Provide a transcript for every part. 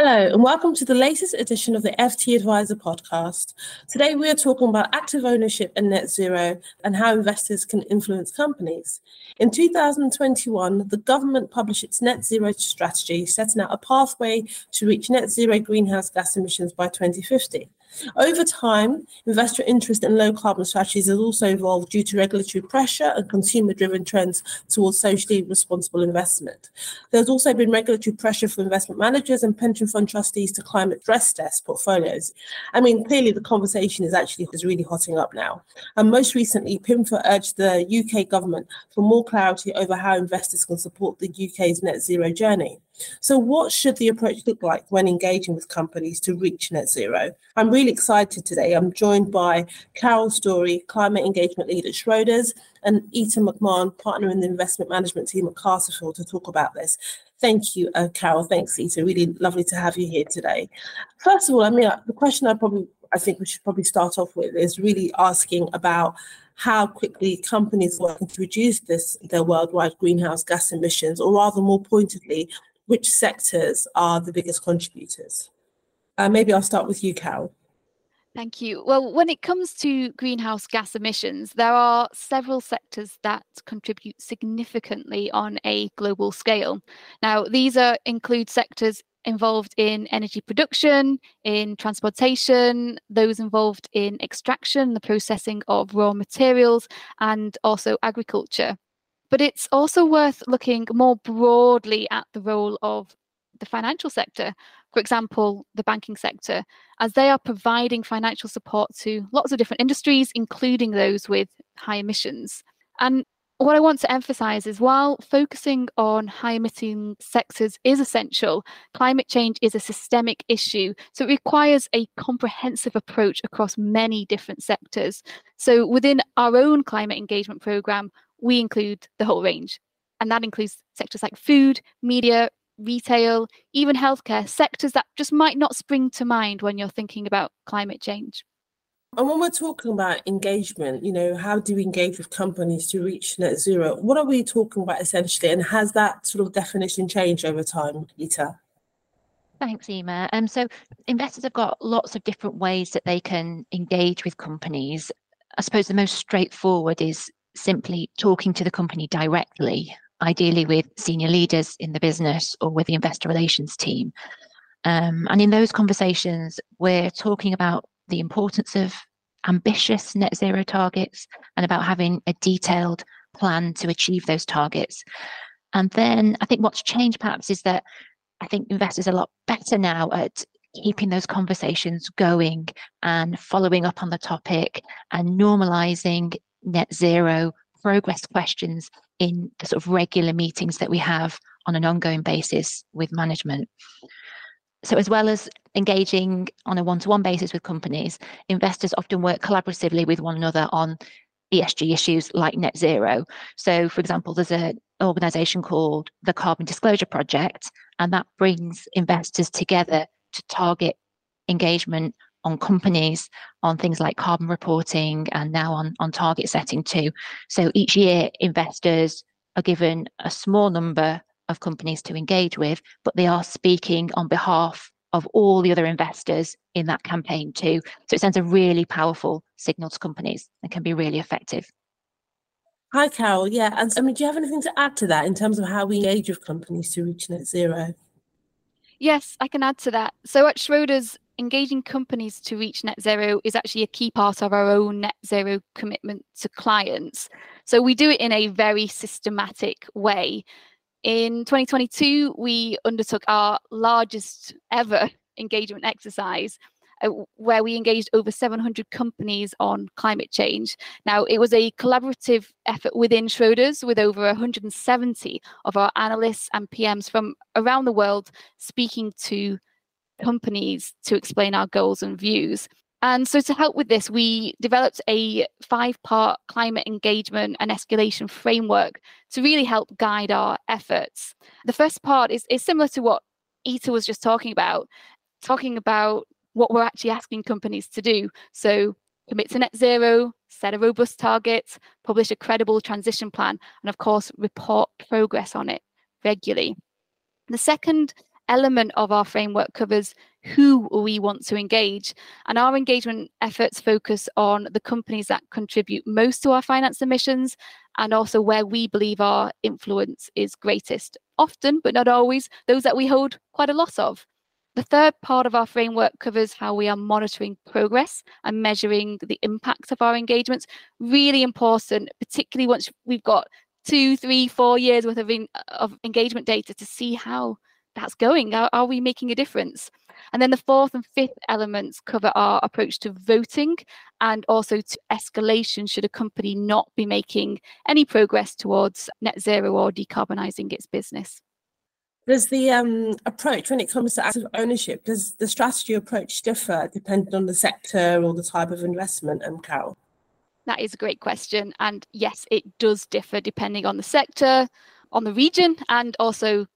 Hello, and welcome to the latest edition of the FT Adviser podcast. Today, we are talking about active ownership and net zero and how investors can influence companies. In 2021, the government published its net zero strategy, setting out a pathway to reach net zero greenhouse gas emissions by 2050. Over time, investor interest in low carbon strategies has also evolved due to regulatory pressure and consumer driven trends towards socially responsible investment. There's also been regulatory pressure for investment managers and pension fund trustees to climate stress test portfolios. I mean, clearly the conversation is actually is really hotting up now. And most recently, PIMFA urged the UK government for more clarity over how investors can support the UK's net zero journey. So, what should the approach look like when engaging with companies to reach net zero? I'm really excited today. I'm joined by Carol Storey, climate engagement lead at Schroders, and Ita McMahon, partner in the investment management team at Castlefield, to talk about this. Thank you, uh, Carol. Thanks, Ita. Really lovely to have you here today. First of all, I mean, uh, the question I probably I think we should probably start off with is really asking about how quickly companies are working to reduce this their worldwide greenhouse gas emissions, or rather more pointedly, which sectors are the biggest contributors? Uh, maybe I'll start with you, Carol. Thank you. Well, when it comes to greenhouse gas emissions, there are several sectors that contribute significantly on a global scale. Now, these are include sectors involved in energy production, in transportation, those involved in extraction, the processing of raw materials, and also agriculture. But it's also worth looking more broadly at the role of the financial sector, for example, the banking sector, as they are providing financial support to lots of different industries, including those with high emissions. And what I want to emphasize is while focusing on high emitting sectors is essential, climate change is a systemic issue. So it requires a comprehensive approach across many different sectors. So within our own climate engagement program, we include the whole range. And that includes sectors like food, media, retail, even healthcare, sectors that just might not spring to mind when you're thinking about climate change. And when we're talking about engagement, you know, how do we engage with companies to reach net zero? What are we talking about essentially? And has that sort of definition changed over time, Ita? Thanks, Ima. Um, so investors have got lots of different ways that they can engage with companies. I suppose the most straightforward is simply talking to the company directly, ideally with senior leaders in the business or with the investor relations team. Um, and in those conversations, we're talking about the importance of ambitious net zero targets and about having a detailed plan to achieve those targets. And then I think what's changed perhaps is that I think investors are a lot better now at keeping those conversations going and following up on the topic and normalizing net zero progress questions in the sort of regular meetings that we have on an ongoing basis with management. So, as well as engaging on a one to one basis with companies, investors often work collaboratively with one another on ESG issues like net zero. So, for example, there's an organization called the Carbon Disclosure Project, and that brings investors together to target engagement on companies on things like carbon reporting and now on, on target setting too. So each year, investors are given a small number of companies to engage with, but they are speaking on behalf of all the other investors in that campaign too. So it sends a really powerful signal to companies and can be really effective. Hi, Carol. Yeah, and I mean, do you have anything to add to that in terms of how we engage with companies to reach net zero? Yes, I can add to that. So at Schroders, engaging companies to reach net zero is actually a key part of our own net zero commitment to clients. So we do it in a very systematic way. In 2022, we undertook our largest ever engagement exercise uh, where we engaged over 700 companies on climate change. Now, it was a collaborative effort within Schroders with over 170 of our analysts and PMs from around the world speaking to companies to explain our goals and views. And so, to help with this, we developed a five part climate engagement and escalation framework to really help guide our efforts. The first part is, is similar to what Ita was just talking about, talking about what we're actually asking companies to do. So, commit to net zero, set a robust target, publish a credible transition plan, and of course, report progress on it regularly. The second element of our framework covers who we want to engage. And our engagement efforts focus on the companies that contribute most to our finance emissions and also where we believe our influence is greatest. Often, but not always, those that we hold quite a lot of. The third part of our framework covers how we are monitoring progress and measuring the impact of our engagements. Really important, particularly once we've got two, three, four years worth of, in, of engagement data to see how that's going. Are, are we making a difference? And then the fourth and fifth elements cover our approach to voting and also to escalation should a company not be making any progress towards net zero or decarbonising its business. Does the um, approach when it comes to active ownership, does the strategy approach differ depending on the sector or the type of investment, um, Carol? That is a great question. And yes, it does differ depending on the sector, on the region, and also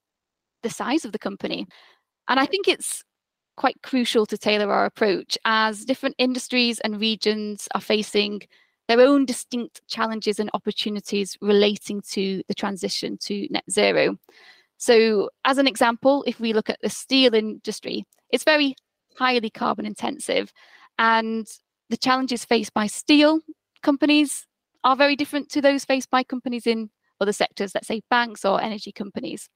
the size of the company. And I think it's quite crucial to tailor our approach as different industries and regions are facing their own distinct challenges and opportunities relating to the transition to net zero. So, as an example, if we look at the steel industry, it's very highly carbon intensive, and the challenges faced by steel companies are very different to those faced by companies in other sectors, let's say banks or energy companies.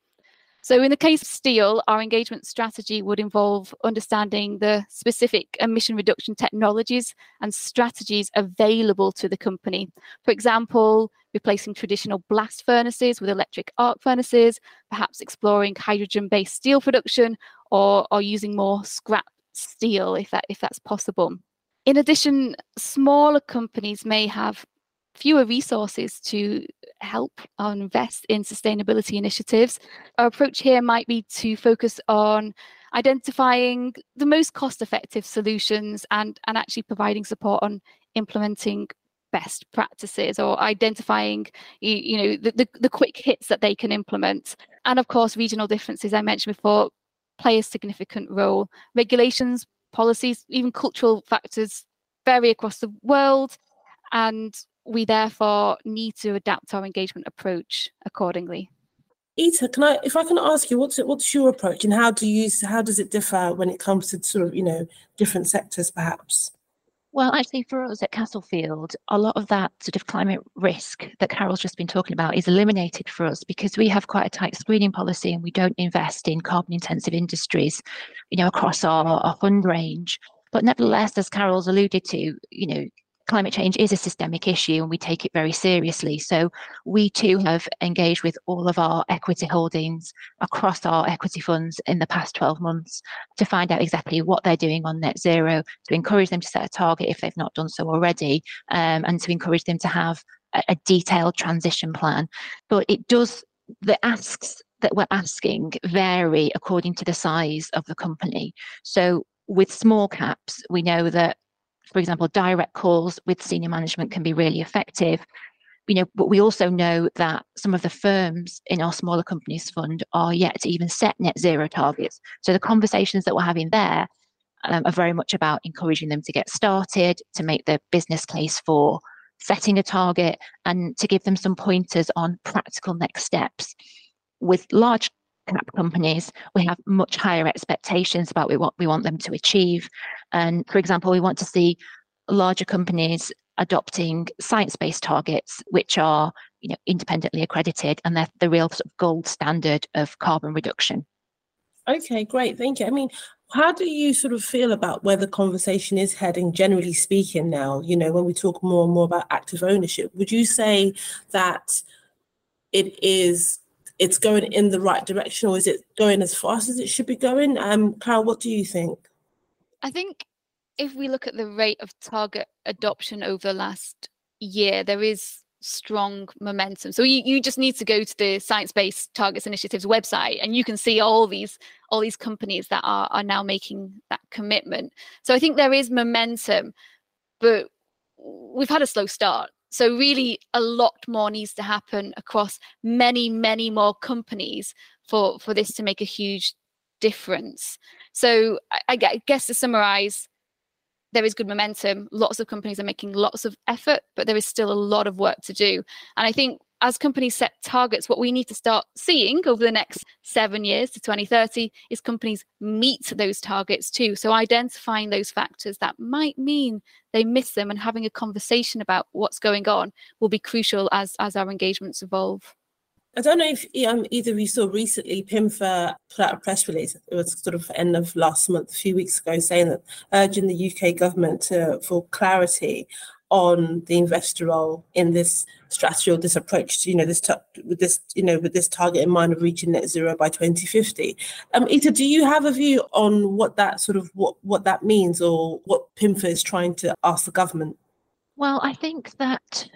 So, in the case of steel, our engagement strategy would involve understanding the specific emission reduction technologies and strategies available to the company. For example, replacing traditional blast furnaces with electric arc furnaces, perhaps exploring hydrogen based steel production, or, or using more scrap steel if, that, if that's possible. In addition, smaller companies may have fewer resources to help or invest in sustainability initiatives. Our approach here might be to focus on identifying the most cost effective solutions and, and actually providing support on implementing best practices or identifying you, know the, the, the quick hits that they can implement. And of course regional differences i mentioned before play a significant role. Regulations policies even cultural factors vary across the world. And we therefore need to adapt our engagement approach accordingly. Ita, can I, if I can ask you, what's it, what's your approach, and how do you, how does it differ when it comes to sort of, you know, different sectors, perhaps? Well, actually, for us at Castlefield, a lot of that sort of climate risk that Carol's just been talking about is eliminated for us because we have quite a tight screening policy and we don't invest in carbon intensive industries, you know, across our, our fund range. But nevertheless, as Carol's alluded to, you know, climate change is a systemic issue and we take it very seriously. So we too have engaged with all of our equity holdings across our equity funds in the past 12 months to find out exactly what they're doing on net zero, to encourage them to set a target if they've not done so already, um, and to encourage them to have a, a detailed transition plan. But it does, the asks that we're asking vary according to the size of the company. So with small caps, we know that for example, direct calls with senior management can be really effective. You know, but we also know that some of the firms in our smaller companies fund are yet to even set net zero targets. So the conversations that we're having there um, are very much about encouraging them to get started, to make the business case for setting a target, and to give them some pointers on practical next steps. With large cap companies, we have much higher expectations about what we want them to achieve. And for example, we want to see larger companies adopting science-based targets, which are you know, independently accredited, and they're the real sort of gold standard of carbon reduction. Okay, great. Thank you. I mean, how do you sort of feel about where the conversation is heading, generally speaking, now? You know, when we talk more and more about active ownership, would you say that it is it's going in the right direction or is it going as fast as it should be going? Um, Carol, what do you think? I think if we look at the rate of target adoption over the last year, there is strong momentum. So you, you just need to go to the science-based targets initiatives website and you can see all these all these companies that are, are now making that commitment. So I think there is momentum, but we've had a slow start. So, really, a lot more needs to happen across many, many more companies for, for this to make a huge difference. So, I, I guess to summarize, there is good momentum. Lots of companies are making lots of effort, but there is still a lot of work to do. And I think as companies set targets, what we need to start seeing over the next seven years to 2030 is companies meet those targets too. So identifying those factors that might mean they miss them and having a conversation about what's going on will be crucial as, as our engagements evolve. I don't know if um, either of you saw recently, PIMFA put out a press release. It was sort of end of last month, a few weeks ago, saying that urging the UK government to, for clarity on the investor role in this strategy or this approach you know, this t- with this, you know, with this target in mind of reaching net zero by 2050. Um, Ita, do you have a view on what that sort of what what that means or what PIMFA is trying to ask the government? Well, I think that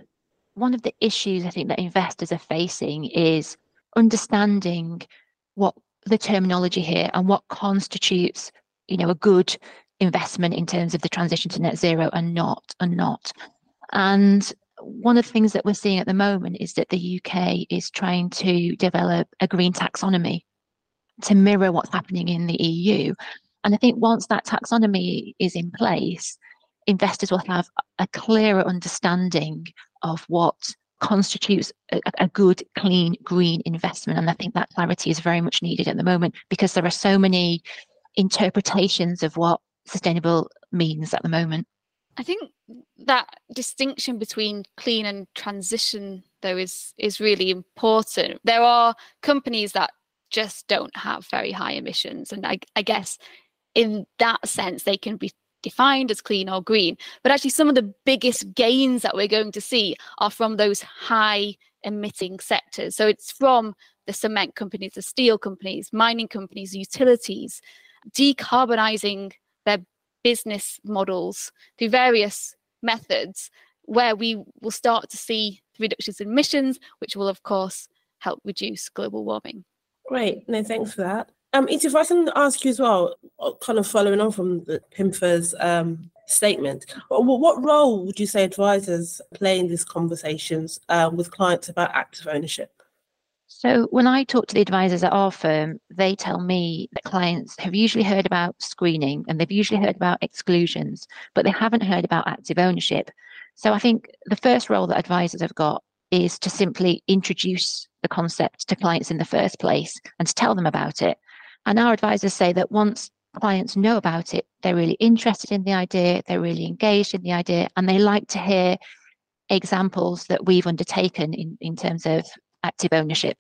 one of the issues I think that investors are facing is understanding what the terminology here and what constitutes, you know, a good investment in terms of the transition to net zero and not and not. And one of the things that we're seeing at the moment is that the UK is trying to develop a green taxonomy to mirror what's happening in the EU. And I think once that taxonomy is in place, investors will have a clearer understanding of what constitutes a, a, good, clean, green investment. And I think that clarity is very much needed at the moment because there are so many interpretations of what sustainable means at the moment. I think that distinction between clean and transition though is is really important. There are companies that just don't have very high emissions and I, I guess in that sense they can be defined as clean or green but actually some of the biggest gains that we're going to see are from those high emitting sectors so it's from the cement companies the steel companies mining companies utilities decarbonizing their business models through various methods where we will start to see reductions in emissions, which will, of course, help reduce global warming. Great. No, thanks for that. Um, if I can ask you as well, uh, kind of following on from the PIMFA's um, statement, what, what role would you say advisors play in these conversations uh, with clients about active ownership? So when I talk to the advisors at our firm, they tell me that clients have usually heard about screening and they've usually heard about exclusions, but they haven't heard about active ownership. So I think the first role that advisors have got is to simply introduce the concept to clients in the first place and to tell them about it. And our advisors say that once clients know about it, they're really interested in the idea, they're really engaged in the idea, and they like to hear examples that we've undertaken in, in terms of active ownership.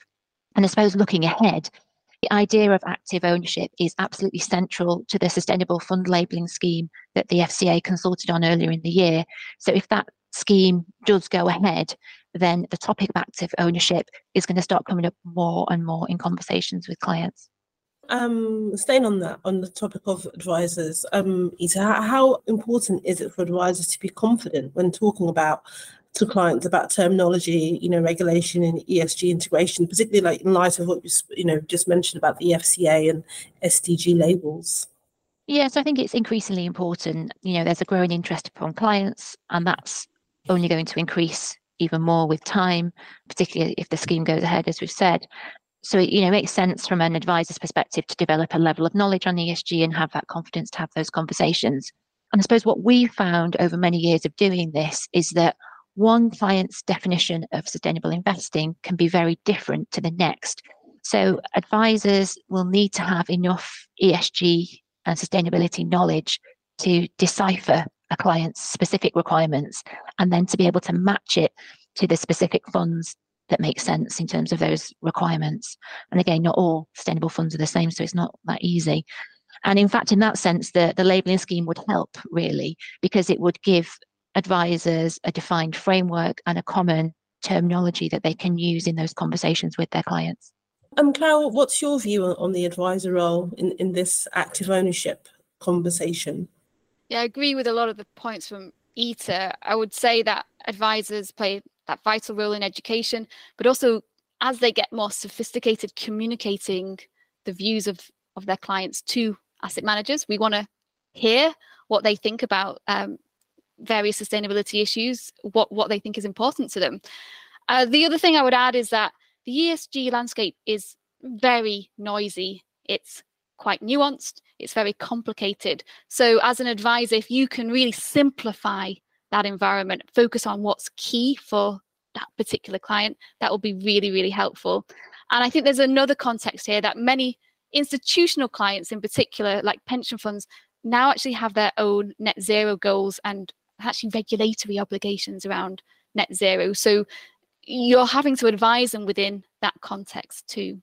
And I suppose looking ahead, the idea of active ownership is absolutely central to the sustainable fund labelling scheme that the FCA consulted on earlier in the year. So if that scheme does go ahead, then the topic of active ownership is going to start coming up more and more in conversations with clients. Um, staying on that, on the topic of advisors, um, how important is it for advisors to be confident when talking about to clients about terminology, you know, regulation and ESG integration, particularly like in light of what you you know just mentioned about the FCA and SDG labels. Yes, I think it's increasingly important. You know, there's a growing interest from clients, and that's only going to increase even more with time, particularly if the scheme goes ahead, as we've said. So, it, you know, makes sense from an advisor's perspective to develop a level of knowledge on ESG and have that confidence to have those conversations. And I suppose what we found over many years of doing this is that one client's definition of sustainable investing can be very different to the next. So, advisors will need to have enough ESG and sustainability knowledge to decipher a client's specific requirements and then to be able to match it to the specific funds that make sense in terms of those requirements. And again, not all sustainable funds are the same, so it's not that easy. And in fact, in that sense, the, the labeling scheme would help really because it would give advisors a defined framework and a common terminology that they can use in those conversations with their clients. Um, Clara, what's your view on the advisor role in, in this active ownership conversation? Yeah, I agree with a lot of the points from Ita. I would say that advisors play that vital role in education, but also as they get more sophisticated communicating the views of, of their clients to asset managers, we want to hear what they think about um, various sustainability issues, what, what they think is important to them. Uh, the other thing I would add is that the ESG landscape is very noisy. It's quite nuanced, it's very complicated. So, as an advisor, if you can really simplify that environment, focus on what's key for that particular client, that will be really, really helpful. And I think there's another context here that many institutional clients, in particular, like pension funds, now actually have their own net zero goals and actually regulatory obligations around net zero. So you're having to advise them within that context too.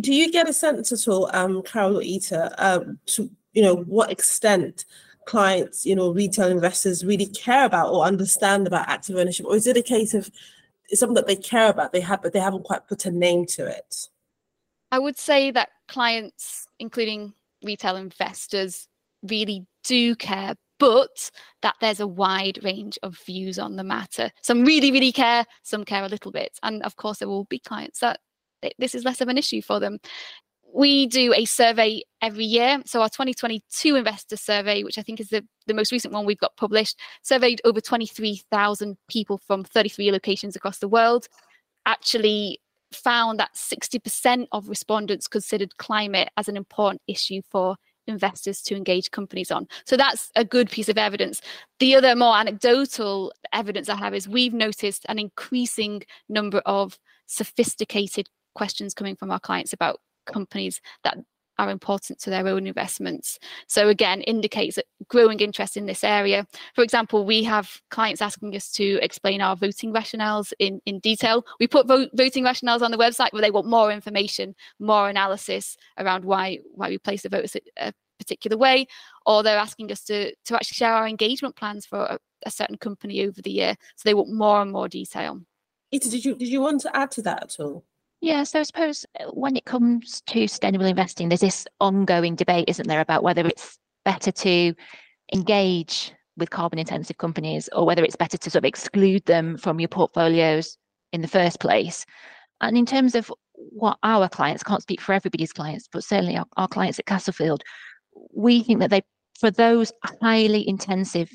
Do you get a sense at all, um, Carol or Ita, um, to you know what extent clients, you know, retail investors really care about or understand about active ownership, or is it a case of something that they care about, they have, but they haven't quite put a name to it? I would say that clients, including retail investors, really do care, but that there's a wide range of views on the matter. Some really, really care, some care a little bit. And of course, there will be clients that this is less of an issue for them. We do a survey every year. So, our 2022 investor survey, which I think is the, the most recent one we've got published, surveyed over 23,000 people from 33 locations across the world. Actually, found that 60% of respondents considered climate as an important issue for investors to engage companies on. So that's a good piece of evidence. The other more anecdotal evidence I have is we've noticed an increasing number of sophisticated questions coming from our clients about companies that are important to their own investments. So again, indicates a growing interest in this area. For example, we have clients asking us to explain our voting rationales in, in detail. We put vo- voting rationales on the website, but they want more information, more analysis around why why we place a vote a particular way, or they're asking us to to actually share our engagement plans for a, a certain company over the year. So they want more and more detail. Ita, did you did you want to add to that at all? Yeah, so I suppose uh, when it comes to sustainable investing, there's this ongoing debate, isn't there, about whether it's better to engage with carbon intensive companies or whether it's better to sort of exclude them from your portfolios in the first place. And in terms of what our clients, can't speak for everybody's clients, but certainly our, our clients at Castlefield, we think that they, for those highly intensive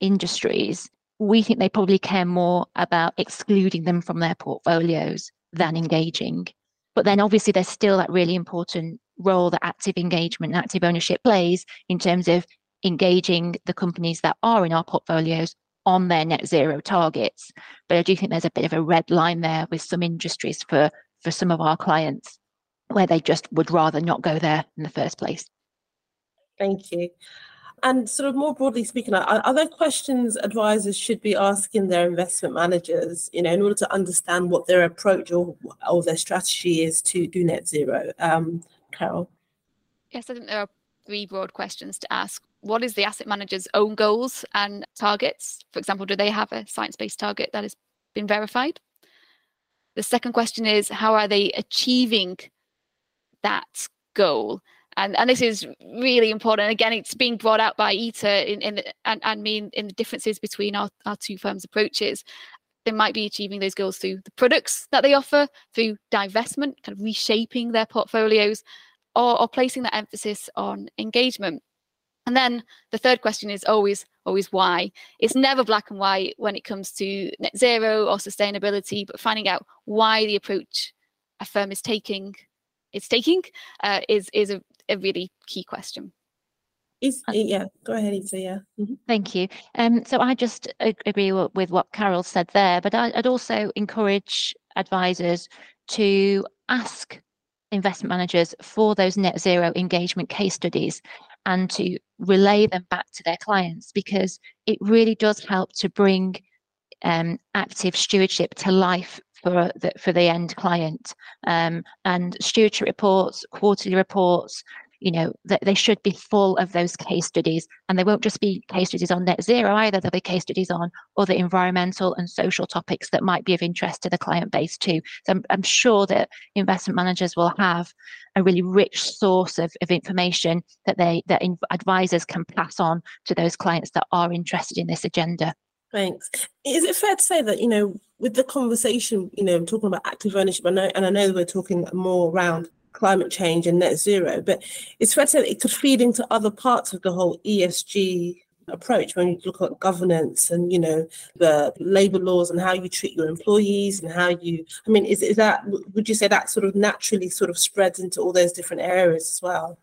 industries, we think they probably care more about excluding them from their portfolios than engaging. But then obviously there's still that really important role that active engagement and active ownership plays in terms of engaging the companies that are in our portfolios on their net zero targets. But I do think there's a bit of a red line there with some industries for for some of our clients where they just would rather not go there in the first place. Thank you. And sort of more broadly speaking, are, there questions advisors should be asking their investment managers, you know, in order to understand what their approach or, or their strategy is to do net zero? Um, Carol? Yes, I think there are three broad questions to ask. What is the asset manager's own goals and targets? For example, do they have a science based target that has been verified? The second question is how are they achieving that goal? And and this is really important. Again, it's being brought out by Ita in, in and and me in, in the differences between our, our two firms' approaches. They might be achieving those goals through the products that they offer, through divestment, kind of reshaping their portfolios, or, or placing that emphasis on engagement. And then the third question is always, always why. It's never black and white when it comes to net zero or sustainability, but finding out why the approach a firm is taking it's taking uh, is is a, a really key question. Is, uh, yeah, go ahead, Ita. Yeah. Mm-hmm. Thank you. Um, so I just agree with what Carol said there, but I'd also encourage advisors to ask investment managers for those net zero engagement case studies and to relay them back to their clients because it really does help to bring um, active stewardship to life for the, for the end client. Um, and stewardship reports, quarterly reports, you know, that they should be full of those case studies. And they won't just be case studies on net zero either. There'll be case studies on other environmental and social topics that might be of interest to the client base too. So I'm, I'm sure that investment managers will have a really rich source of, of information that they that advisors can pass on to those clients that are interested in this agenda. Thanks. Is it fair to say that, you know, with the conversation, you know, talking about active ownership, I know, and I know we're talking more around climate change and net zero, but it's fair to say it could feed into other parts of the whole ESG approach when you look at governance and you know the labor laws and how you treat your employees and how you i mean is, is that would you say that sort of naturally sort of spreads into all those different areas as well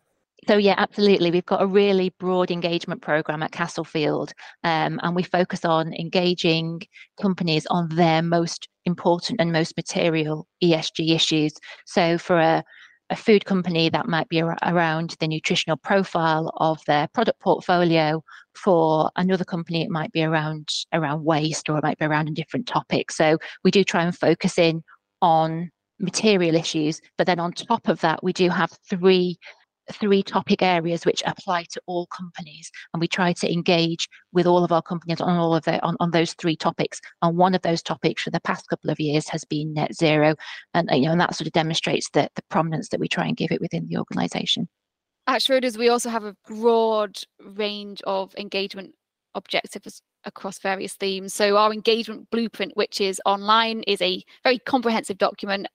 So yeah, absolutely. We've got a really broad engagement program at Castlefield, um, and we focus on engaging companies on their most important and most material ESG issues. So for a a food company that might be ar- around the nutritional profile of their product portfolio for another company it might be around around waste or it might be around a different topic so we do try and focus in on material issues but then on top of that we do have three three topic areas which apply to all companies and we try to engage with all of our companies on all of the on, on those three topics and one of those topics for the past couple of years has been net zero and you know and that sort of demonstrates the, the prominence that we try and give it within the organization. At schroders we also have a broad range of engagement objectives across various themes. So our engagement blueprint which is online is a very comprehensive document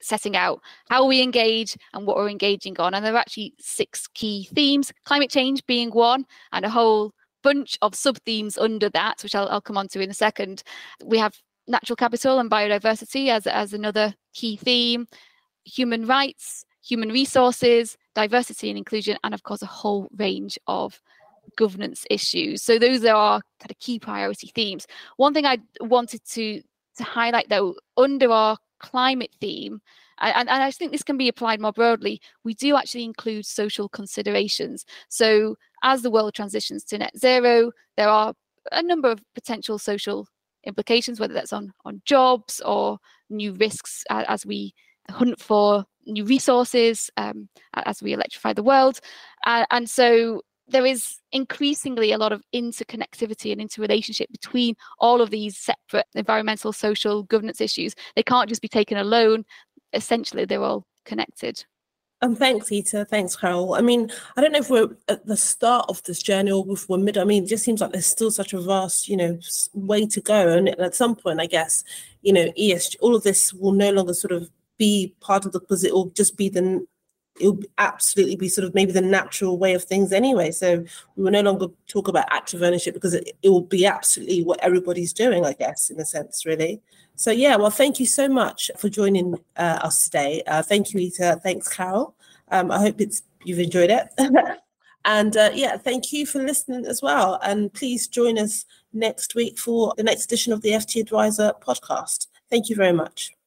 setting out how we engage and what we're engaging on. And there are actually six key themes, climate change being one, and a whole bunch of sub themes under that, which I'll, I'll come on to in a second. We have natural capital and biodiversity as, as another key theme, human rights, human resources, diversity and inclusion, and of course, a whole range of governance issues. So those are our kind of key priority themes. One thing I wanted to to highlight though, under our climate theme, and, and I think this can be applied more broadly, we do actually include social considerations. So as the world transitions to net zero, there are a number of potential social implications, whether that's on, on jobs or new risks as we hunt for new resources um, as we electrify the world. Uh, and so there is increasingly a lot of interconnectivity and interrelationship between all of these separate environmental, social, governance issues. They can't just be taken alone. Essentially, they're all connected. And thanks, Ita. Thanks, Carol. I mean, I don't know if we're at the start of this journey or if we're mid. I mean, it just seems like there's still such a vast, you know, way to go. And at some point, I guess, you know, ESG, all of this will no longer sort of be part of the will just be the it'll absolutely be sort of maybe the natural way of things anyway. So we will no longer talk about active ownership because it, it will be absolutely what everybody's doing, I guess, in a sense, really. So yeah, well, thank you so much for joining uh, us today. Uh, thank you, Ita. Thanks, Carol. Um, I hope it's you've enjoyed it. and uh, yeah, thank you for listening as well. And please join us next week for the next edition of the FT Adviser podcast. Thank you very much.